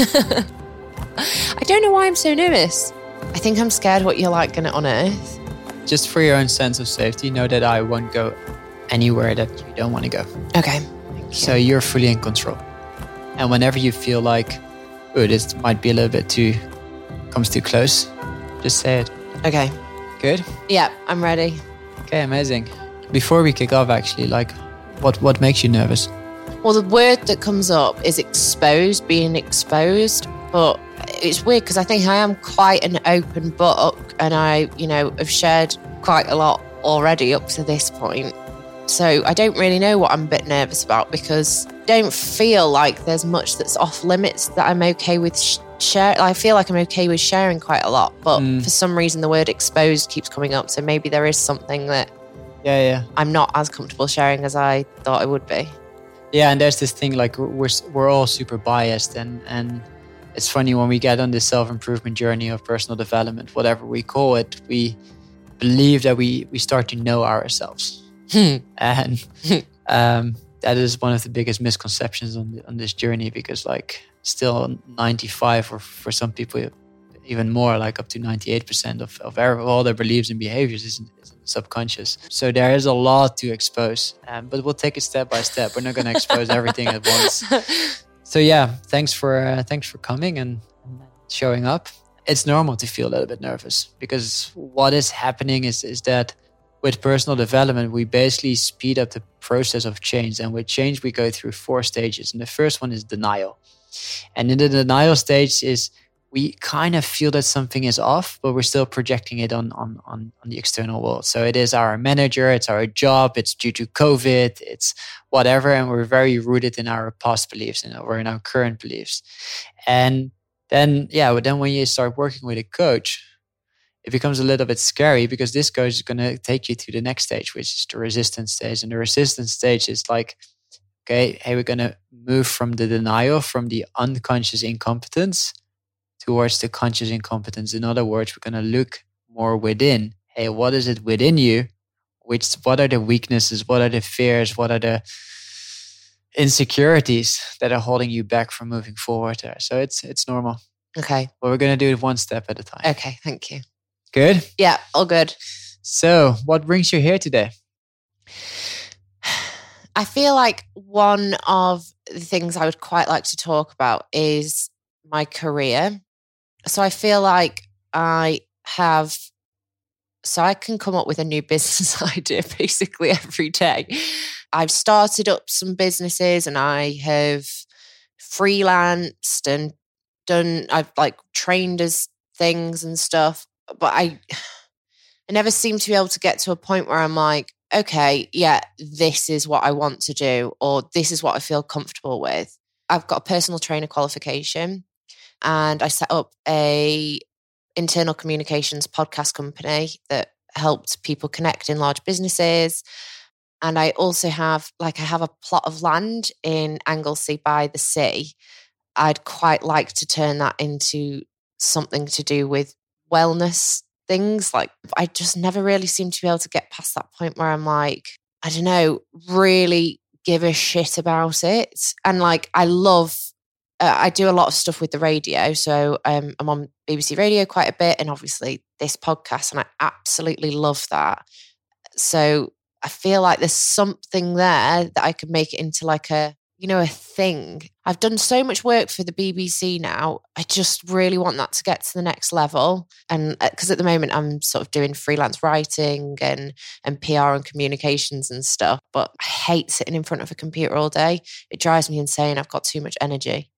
I don't know why I'm so nervous. I think I'm scared what you're like to unearth. Just for your own sense of safety, know that I won't go anywhere that you don't want to go. Okay. You. So you're fully in control. And whenever you feel like, oh, this might be a little bit too, comes too close, just say it. okay. Good. Yeah, I'm ready. Okay, amazing. Before we kick off, actually, like, what what makes you nervous? Well, the word that comes up is exposed, being exposed. But it's weird because I think I am quite an open book and I, you know, have shared quite a lot already up to this point. So I don't really know what I'm a bit nervous about because I don't feel like there's much that's off limits that I'm okay with sh- share. I feel like I'm okay with sharing quite a lot, but Mm. for some reason the word exposed keeps coming up. So maybe there is something that Yeah, yeah, I'm not as comfortable sharing as I thought I would be. Yeah. And there's this thing like we're we're, all super biased, and and it's funny when we get on this self improvement journey of personal development, whatever we call it, we believe that we we start to know ourselves. and um, that is one of the biggest misconceptions on the, on this journey because like still 95 or for some people even more like up to 98% of, of all their beliefs and behaviors is, is subconscious. So there is a lot to expose um, but we'll take it step by step. We're not going to expose everything at once. So yeah thanks for uh, thanks for coming and showing up. It's normal to feel a little bit nervous because what is happening is is that with personal development we basically speed up the process of change. And with change we go through four stages. And the first one is denial. And in the denial stage is we kind of feel that something is off but we're still projecting it on on on, on the external world. So it is our manager it's our job it's due to covid it's whatever and we're very rooted in our past beliefs and or in our current beliefs. And then yeah but then when you start working with a coach it becomes a little bit scary because this coach is going to take you to the next stage which is the resistance stage. And the resistance stage is like okay hey we're going to move from the denial from the unconscious incompetence towards the conscious incompetence in other words we're going to look more within hey what is it within you which what are the weaknesses what are the fears what are the insecurities that are holding you back from moving forward there so it's it's normal okay. but we're going to do it one step at a time Okay. Thank you. good Yeah. All good. so what brings you here today I feel like one of the things I would quite like to talk about is my career. So I feel like I have, so I can come up with a new business idea basically every day. I've started up some businesses and I have freelanced and done, I've like trained as things and stuff, but I, I never seem to be able to get to a point where I'm like, okay, yeah, this is what I want to do, or this is what I feel comfortable with. I've got a personal trainer qualification and I set up a internal communications podcast company that helped people connect in large businesses. And I also have like I have a plot of land in Anglesey by the sea. I'd quite like to turn that into something to do with wellness things. Like I just never really seem to be able to get past that point where I'm like, I don't know, really give a shit about it. And like I love uh, I do a lot of stuff with the radio. So um, I'm on BBC Radio quite a bit and obviously this podcast and I absolutely love that. So I feel like there's something there that I could make it into like a you know, a thing. I've done so much work for the BBC now. I just really want that to get to the next level. And because uh, at the moment I'm sort of doing freelance writing and and PR and communications and stuff, but I hate sitting in front of a computer all day. It drives me insane. I've got too much energy.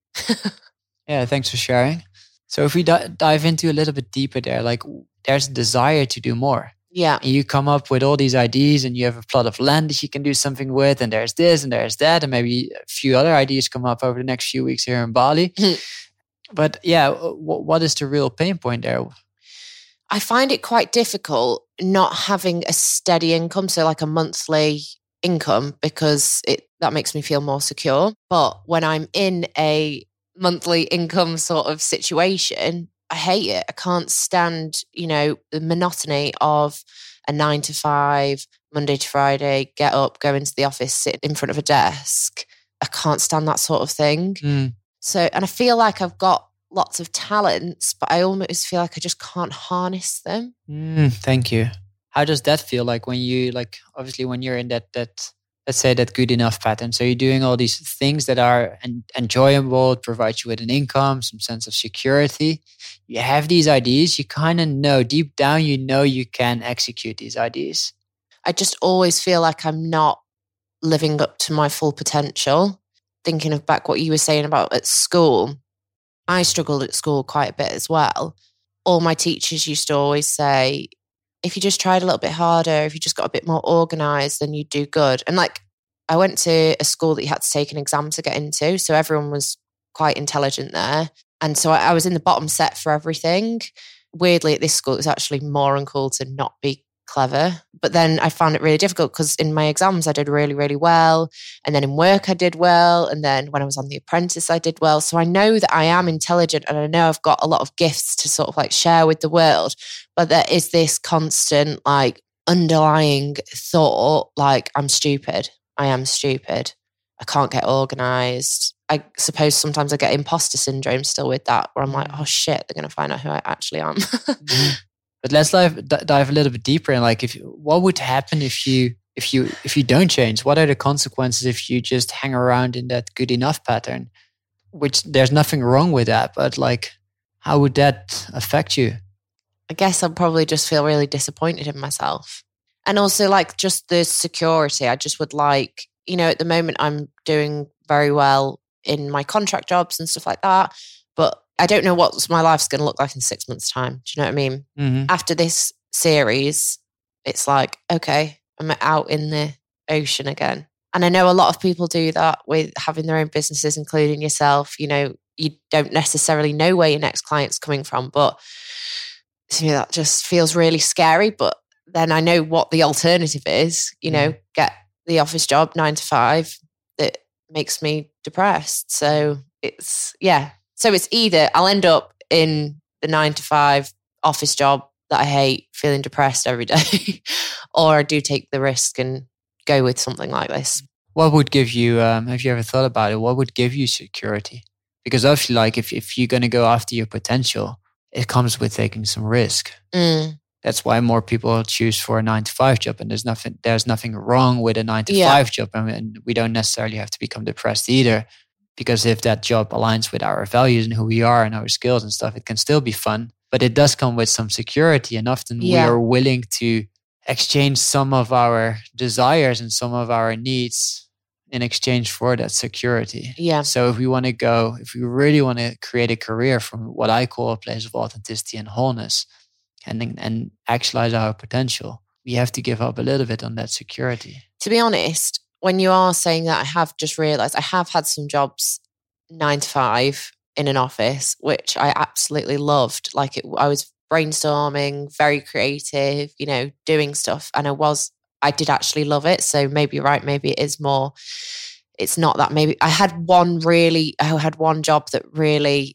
Yeah, thanks for sharing. So if we d- dive into a little bit deeper there, like there's a desire to do more. Yeah. And you come up with all these ideas and you have a plot of land that you can do something with, and there's this and there's that, and maybe a few other ideas come up over the next few weeks here in Bali. Hmm. but yeah, w- what is the real pain point there? I find it quite difficult not having a steady income, so like a monthly income, because it that makes me feel more secure. But when I'm in a monthly income sort of situation, I hate it. I can't stand, you know, the monotony of a nine to five, Monday to Friday, get up, go into the office, sit in front of a desk. I can't stand that sort of thing. Mm. So, and I feel like I've got lots of talents, but I almost feel like I just can't harness them. Mm, thank you. How does that feel like when you like obviously when you're in that that let's say that good enough pattern. So you're doing all these things that are en- enjoyable, provide you with an income, some sense of security. You have these ideas, you kind of know deep down, you know you can execute these ideas. I just always feel like I'm not living up to my full potential. Thinking of back what you were saying about at school, I struggled at school quite a bit as well. All my teachers used to always say, if you just tried a little bit harder, if you just got a bit more organized, then you'd do good. And like, I went to a school that you had to take an exam to get into. So everyone was quite intelligent there. And so I, I was in the bottom set for everything. Weirdly, at this school, it was actually more uncool to not be clever. But then I found it really difficult because in my exams, I did really, really well. And then in work, I did well. And then when I was on The Apprentice, I did well. So I know that I am intelligent and I know I've got a lot of gifts to sort of like share with the world. But there is this constant, like, underlying thought like, I'm stupid. I am stupid. I can't get organized. I suppose sometimes I get imposter syndrome still with that, where I'm like, oh shit, they're going to find out who I actually am. mm-hmm. But let's dive dive a little bit deeper and like if what would happen if you if you if you don't change? What are the consequences if you just hang around in that good enough pattern? Which there's nothing wrong with that, but like how would that affect you? I guess I'd probably just feel really disappointed in myself. And also like just the security. I just would like, you know, at the moment I'm doing very well in my contract jobs and stuff like that. But I don't know what my life's going to look like in six months' time. Do you know what I mean? Mm-hmm. After this series, it's like, okay, I'm out in the ocean again. And I know a lot of people do that with having their own businesses, including yourself. You know, you don't necessarily know where your next client's coming from, but to me, that just feels really scary. But then I know what the alternative is, you know, mm. get the office job nine to five that makes me depressed. So it's, yeah, so it's either I'll end up in the nine to five office job that I hate, feeling depressed every day, or I do take the risk and go with something like this. What would give you, um, have you ever thought about it? What would give you security? Because obviously, like if, if you're going to go after your potential, it comes with taking some risk. Mm. That's why more people choose for a nine to five job, and there's nothing there's nothing wrong with a nine to yeah. five job, I mean, we don't necessarily have to become depressed either because if that job aligns with our values and who we are and our skills and stuff, it can still be fun. But it does come with some security, and often yeah. we are willing to exchange some of our desires and some of our needs in exchange for that security. Yeah. So if we want to go, if we really want to create a career from what I call a place of authenticity and wholeness, and and actualize our potential, we have to give up a little bit on that security. To be honest, when you are saying that, I have just realized I have had some jobs nine to five in an office, which I absolutely loved. Like it, I was brainstorming, very creative, you know, doing stuff. And I was, I did actually love it. So maybe you're right. Maybe it is more, it's not that maybe I had one really, I had one job that really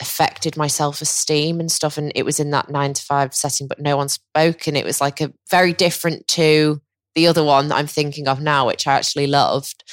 affected my self esteem and stuff. And it was in that nine to five setting, but no one spoke. And it was like a very different to the other one I'm thinking of now, which I actually loved,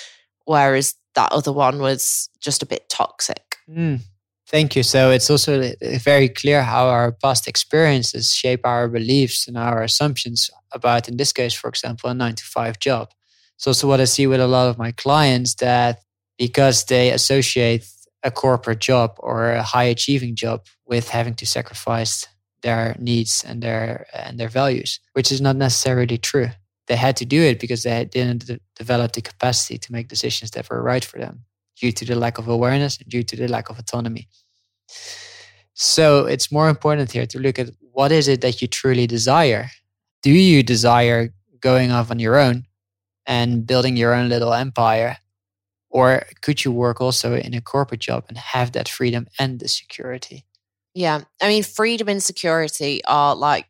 whereas that other one was just a bit toxic. Mm, thank you. So it's also very clear how our past experiences shape our beliefs and our assumptions about, in this case, for example, a nine to five job. It's also what I see with a lot of my clients that because they associate a corporate job or a high achieving job with having to sacrifice their needs and their and their values, which is not necessarily true. They had to do it because they didn't de- develop the capacity to make decisions that were right for them due to the lack of awareness and due to the lack of autonomy. So it's more important here to look at what is it that you truly desire. Do you desire going off on your own and building your own little empire? Or could you work also in a corporate job and have that freedom and the security? Yeah. I mean, freedom and security are like,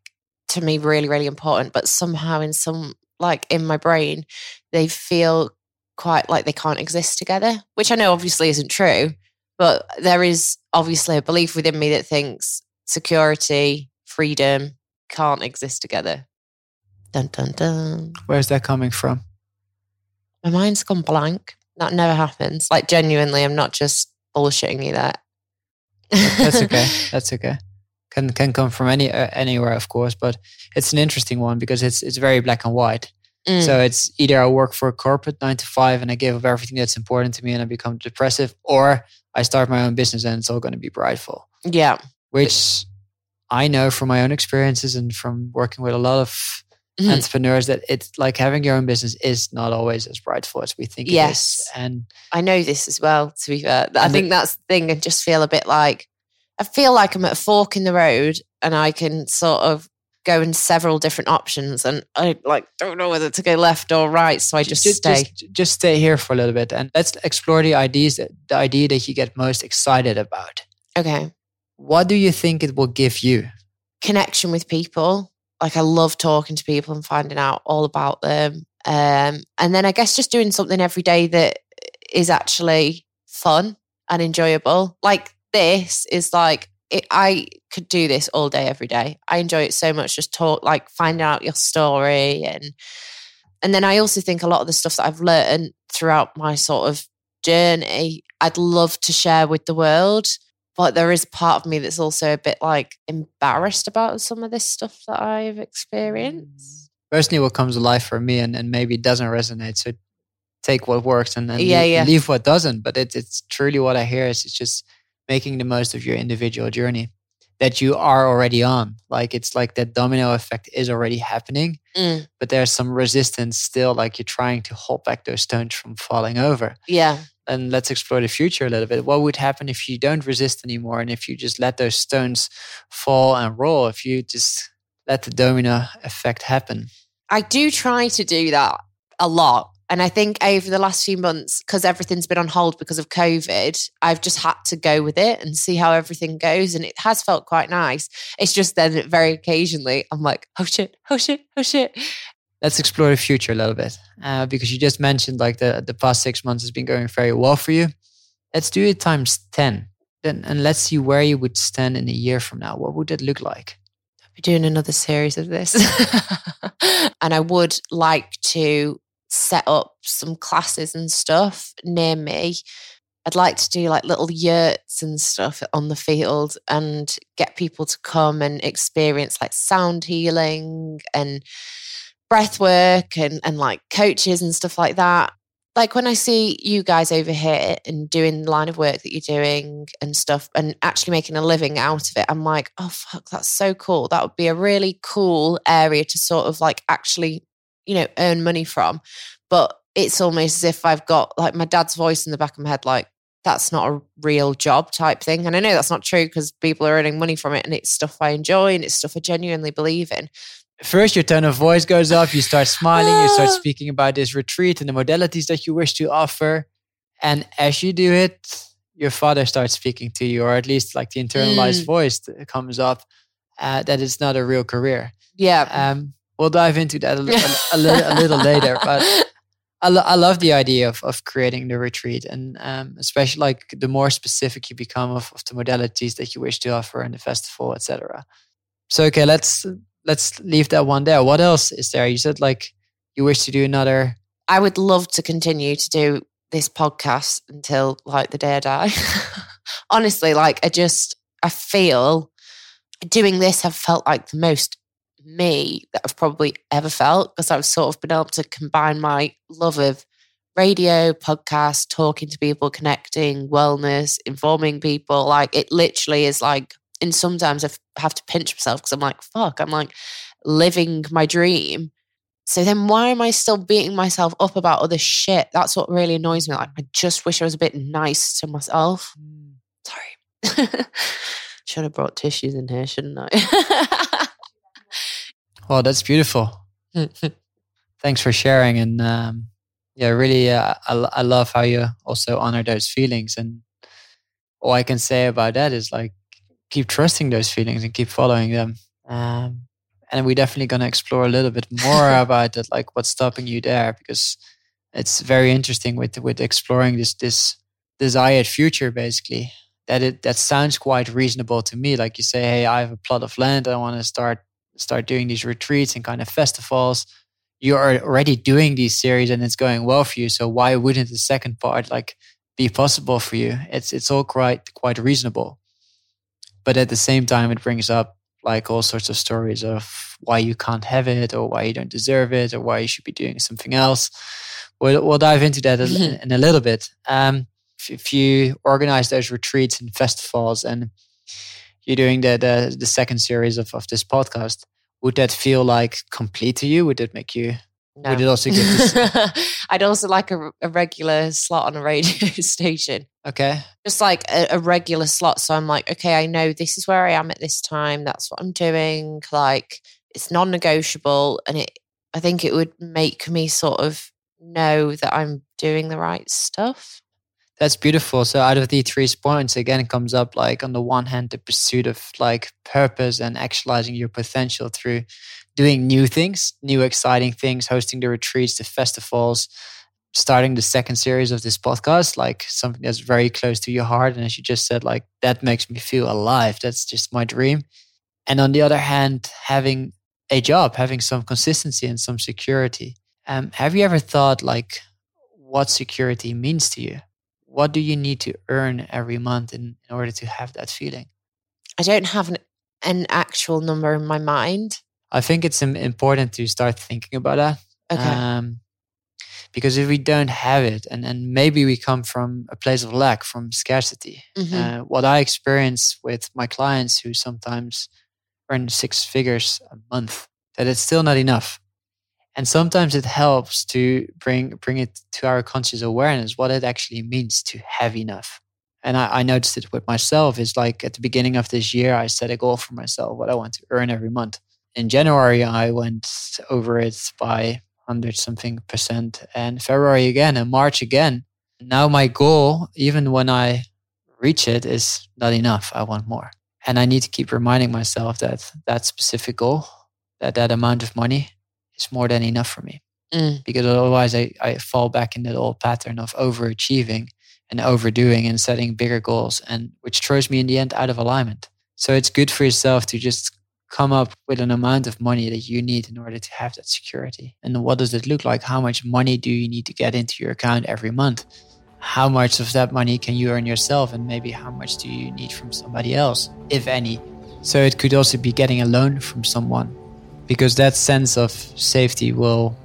to me, really, really important. But somehow, in some, like in my brain, they feel quite like they can't exist together, which I know obviously isn't true. But there is obviously a belief within me that thinks security, freedom can't exist together. Dun, dun, dun. Where's that coming from? My mind's gone blank. That never happens. Like, genuinely, I'm not just bullshitting you there. That's okay. That's okay. Can can come from any uh, anywhere, of course, but it's an interesting one because it's it's very black and white. Mm. So it's either I work for a corporate nine to five and I give up everything that's important to me and I become depressive, or I start my own business and it's all going to be prideful. yeah. Which I know from my own experiences and from working with a lot of Mhm. entrepreneurs that it's like having your own business is not always as prideful as we think it Yes. is. And I know this as well, to be fair. I And the- think that's the thing. I just feel a bit like, I feel like I'm at a fork in the road and I can sort of go in several different options and I like don't know whether to go left or right. So I just, stay. Just, just stay here for a little bit and let's explore the ideas that the idea that you get most excited about. okay. What do you think it will give you? Connection with people. Like I love talking to people and finding out all about them. Um, and then I guess just doing something every day that is actually fun and enjoyable. Like this is like it, I could do this all day, every day. I enjoy it so much. Just talk, like finding out your story, and and then I also think a lot of the stuff that I've learned throughout my sort of journey, I'd love to share with the world. But there is part of me that's also a bit like embarrassed about some of this stuff that I've experienced. Mm. Personally, what comes alive for me and, and maybe it doesn't resonate. So take what works and then Yeah, leave, yeah. leave what doesn't. But it's it's truly what I hear is it's just making the most of your individual journey that you are already on. Like it's like that domino effect is already happening, Mm, but there's some resistance still, like you're trying to hold back those stones from falling over. yeah, And let's explore the future a little bit. What would happen if you don't resist anymore and if you just let those stones fall and roll? If you just let the domino effect happen? I do try to do that a lot. And I think over the last few months, because everything's been on hold because of COVID, I've just had to go with it and see how everything goes. And it has felt quite nice. It's just then very occasionally I'm like, oh shit, oh shit, oh shit. let's explore the future a little bit uh, because you just mentioned like the the past six months has been going very well for you. Let's do it times ten, then and let's see where you would stand in a year from now. What would that look like? I'll be doing another series of this. and I would like to set up some classes and stuff near me. I'd like to do like little yurts and stuff on the field and get people to come and experience like sound healing and breath work and, and like coaches and stuff like that. Like when I see you guys over here and doing the line of work that you're doing and stuff and actually making a living out of it, I'm like, oh, fuck, that's so cool. That would be a really cool area to sort of like actually, you know, earn money from. But it's almost as if I've got like my dad's voice in the back of my head, like, that's not a real job type thing. And I know that's not true because people are earning money from it and it's stuff I enjoy and it's stuff I genuinely believe in. First, your tone of voice goes up. You start smiling. You start speaking about this retreat and the modalities that you wish to offer. And as you do it, your father starts speaking to you, or at least like the internalized Mm. voice that comes up uh, that it's not a real career. Yeah. Um, we'll dive into that a, li- a, a little later. But I, lo- I love the idea of, of creating the retreat, and um, especially like the more specific you become of, of the modalities that you wish to offer in the festival, etc. So okay, let's let's leave that one there. What else is there? You said like you wish to do another. I would love to continue to do this podcast until like the day I die. Honestly, like I just I feel doing this have felt like the most me that I've probably ever felt because I've sort of been able to combine my love of radio, podcast, talking to people, connecting, wellness, informing people. Like it literally is like, and sometimes I have to pinch myself because I'm like, fuck, I'm like living my dream. So then why am I still beating myself up about other shit? That's what really annoys me. Like, I just wish I was a bit nice to myself. Mm. Sorry. Should have brought tissues in here, shouldn't I? well, that's beautiful. Thanks for sharing. And um, yeah, really, uh, I, I love how you also honor those feelings. And all I can say about that is like, keep trusting those feelings and keep following them. Um, and we're definitely going to explore a little bit more about that, like what's stopping you there, because it's very interesting with with exploring this this desired future, basically. That it that sounds quite reasonable to me. Like you say, hey, I have a plot of land, I want to start start doing these retreats and kind of festivals you're already doing these series and it's going well for you. So why wouldn't the second part like be possible for you? It's it's all quite quite reasonable. But at the same time it brings up like all sorts of stories of why you can't have it or why you don't deserve it or why you should be doing something else. We'll, we'll dive into that mm-hmm. in a little bit. Um, if, if, you organize those retreats and festivals and you're doing the, the, the second series of, of this podcast, would that feel like complete to you? Would it make you? No. Would it also give? This- I'd also like a, a, regular slot on a radio station. Okay. Just like a, a, regular slot, so I'm like, okay, I know this is where I am at this time. That's what I'm doing. Like it's non-negotiable, and it. I think it would make me sort of know that I'm doing the right stuff. That's beautiful. So out of the three points, again, it comes up like on the one hand, the pursuit of like purpose and actualizing your potential through doing new things, new exciting things, hosting the retreats, the festivals, starting the second series of this podcast, like something that's very close to your heart. And as you just said, like that makes me feel alive. That's just my dream. And on the other hand, having a job, having some consistency and some security. Um, have you ever thought like what security means to you? What do you need to earn every month in, in order to have that feeling? I don't have an, an actual number in my mind. I think it's important to start thinking about that. Okay. Um, because if we don't have it, and, and maybe we come from a place of lack, from scarcity. Mm-hmm. Uh, what I experience with my clients who sometimes earn six figures a month, that it's still not enough and sometimes it helps to bring bring it to our conscious awareness what it actually means to have enough. And I, I, noticed it with myself. Is like at the beginning of this year i set a goal for myself what i want to earn every month. In january i went over it by 100 something percent. And february again and march again. Now my goal even when i reach it is not enough. I want more. And i need to keep reminding myself that that specific goal that that amount of money is more than enough for me. Mm. Because otherwise, I, I fall back in that old pattern of overachieving and overdoing and setting bigger goals, and which throws me in the end out of alignment. So it's good for yourself to just come up with an amount of money that you need in order to have that security. And what does it look like? How much money do you need to get into your account every month? How much of that money can you earn yourself? And maybe how much do you need from somebody else, if any? So it could also be getting a loan from someone because that sense of safety will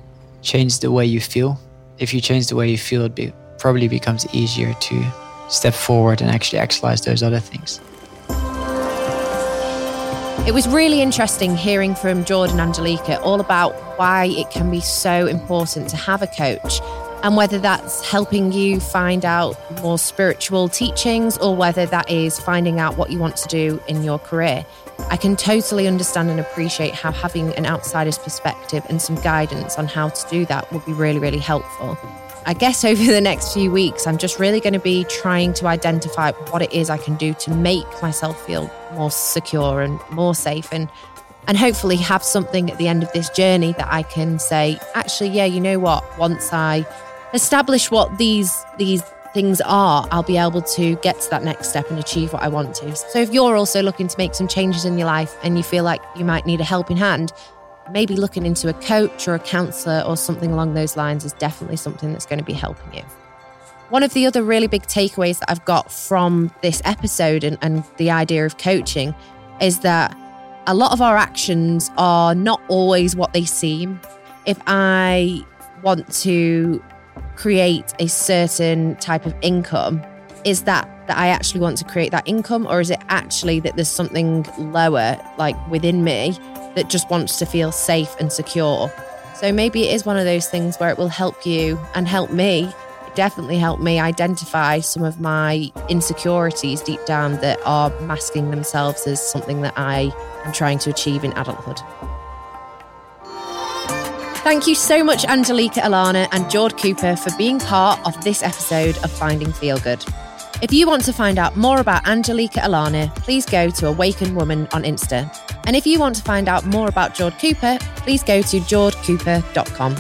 change the way you feel. If you change the way you feel, it be, probably becomes easier to step forward and actually actualize those other things. It was really interesting hearing from Jord and Angelica all about why it can be so important to have a coach and whether that's helping you find out more spiritual teachings or whether that is finding out what you want to do in your career. I can totally understand and appreciate how having an outsider's perspective and some guidance on how to do that would be really, really helpful. I guess over the next few weeks, I'm just really going to be trying to identify what it is I can do to make myself feel more secure and more safe and and hopefully have something at the end of this journey that I can say, actually, yeah, you know what? Once I establish what these these things are, I'll be able to get to that next step and achieve what I want to. So if you're also looking to make some changes in your life and you feel like you might need a helping hand, maybe looking into a coach or a counselor or something along those lines is definitely something that's going to be helping you. One of the other really big takeaways that I've got from this episode and, and the idea of coaching is that a lot of our actions are not always what they seem. If I want to create a certain type of income, is that that I actually want to create that income, or is it actually that there's something lower, like within me, that just wants to feel safe and secure? So maybe it is one of those things where it will help you and help me. It definitely help me identify some of my insecurities deep down that are masking themselves as something that I am trying to achieve in adulthood. Thank you so much, Angelica Alana and Jord Cooper, for being part of this episode of Finding Feel Good. If you want to find out more about Angelica Alana, please go to Awaken Woman on Insta. And if you want to find out more about Jord Cooper, please go to jordcooper.com.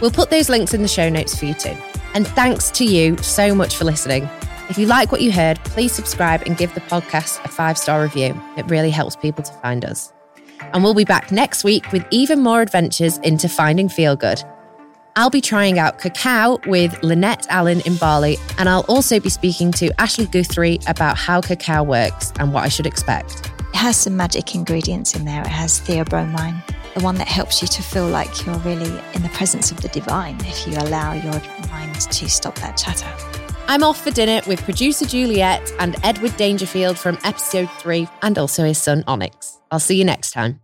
We'll put those links in the show notes for you too. And thanks to you so much for listening. If you like what you heard, please subscribe and give the podcast a five star review. It really helps people to find us. And we'll be back next week with even more adventures into finding feel good. I'll be trying out cacao with Lynette Allen in Bali, and I'll also be speaking to Ashley Guthrie about how cacao works and what I should expect. It has some magic ingredients in there. It has theobromine, the one that helps you to feel like you're really in the presence of the divine if you allow your mind to stop that chatter. I'm off for dinner with producer Juliet and Edward Dangerfield from episode three, and also his son Onyx. I'll see you next time.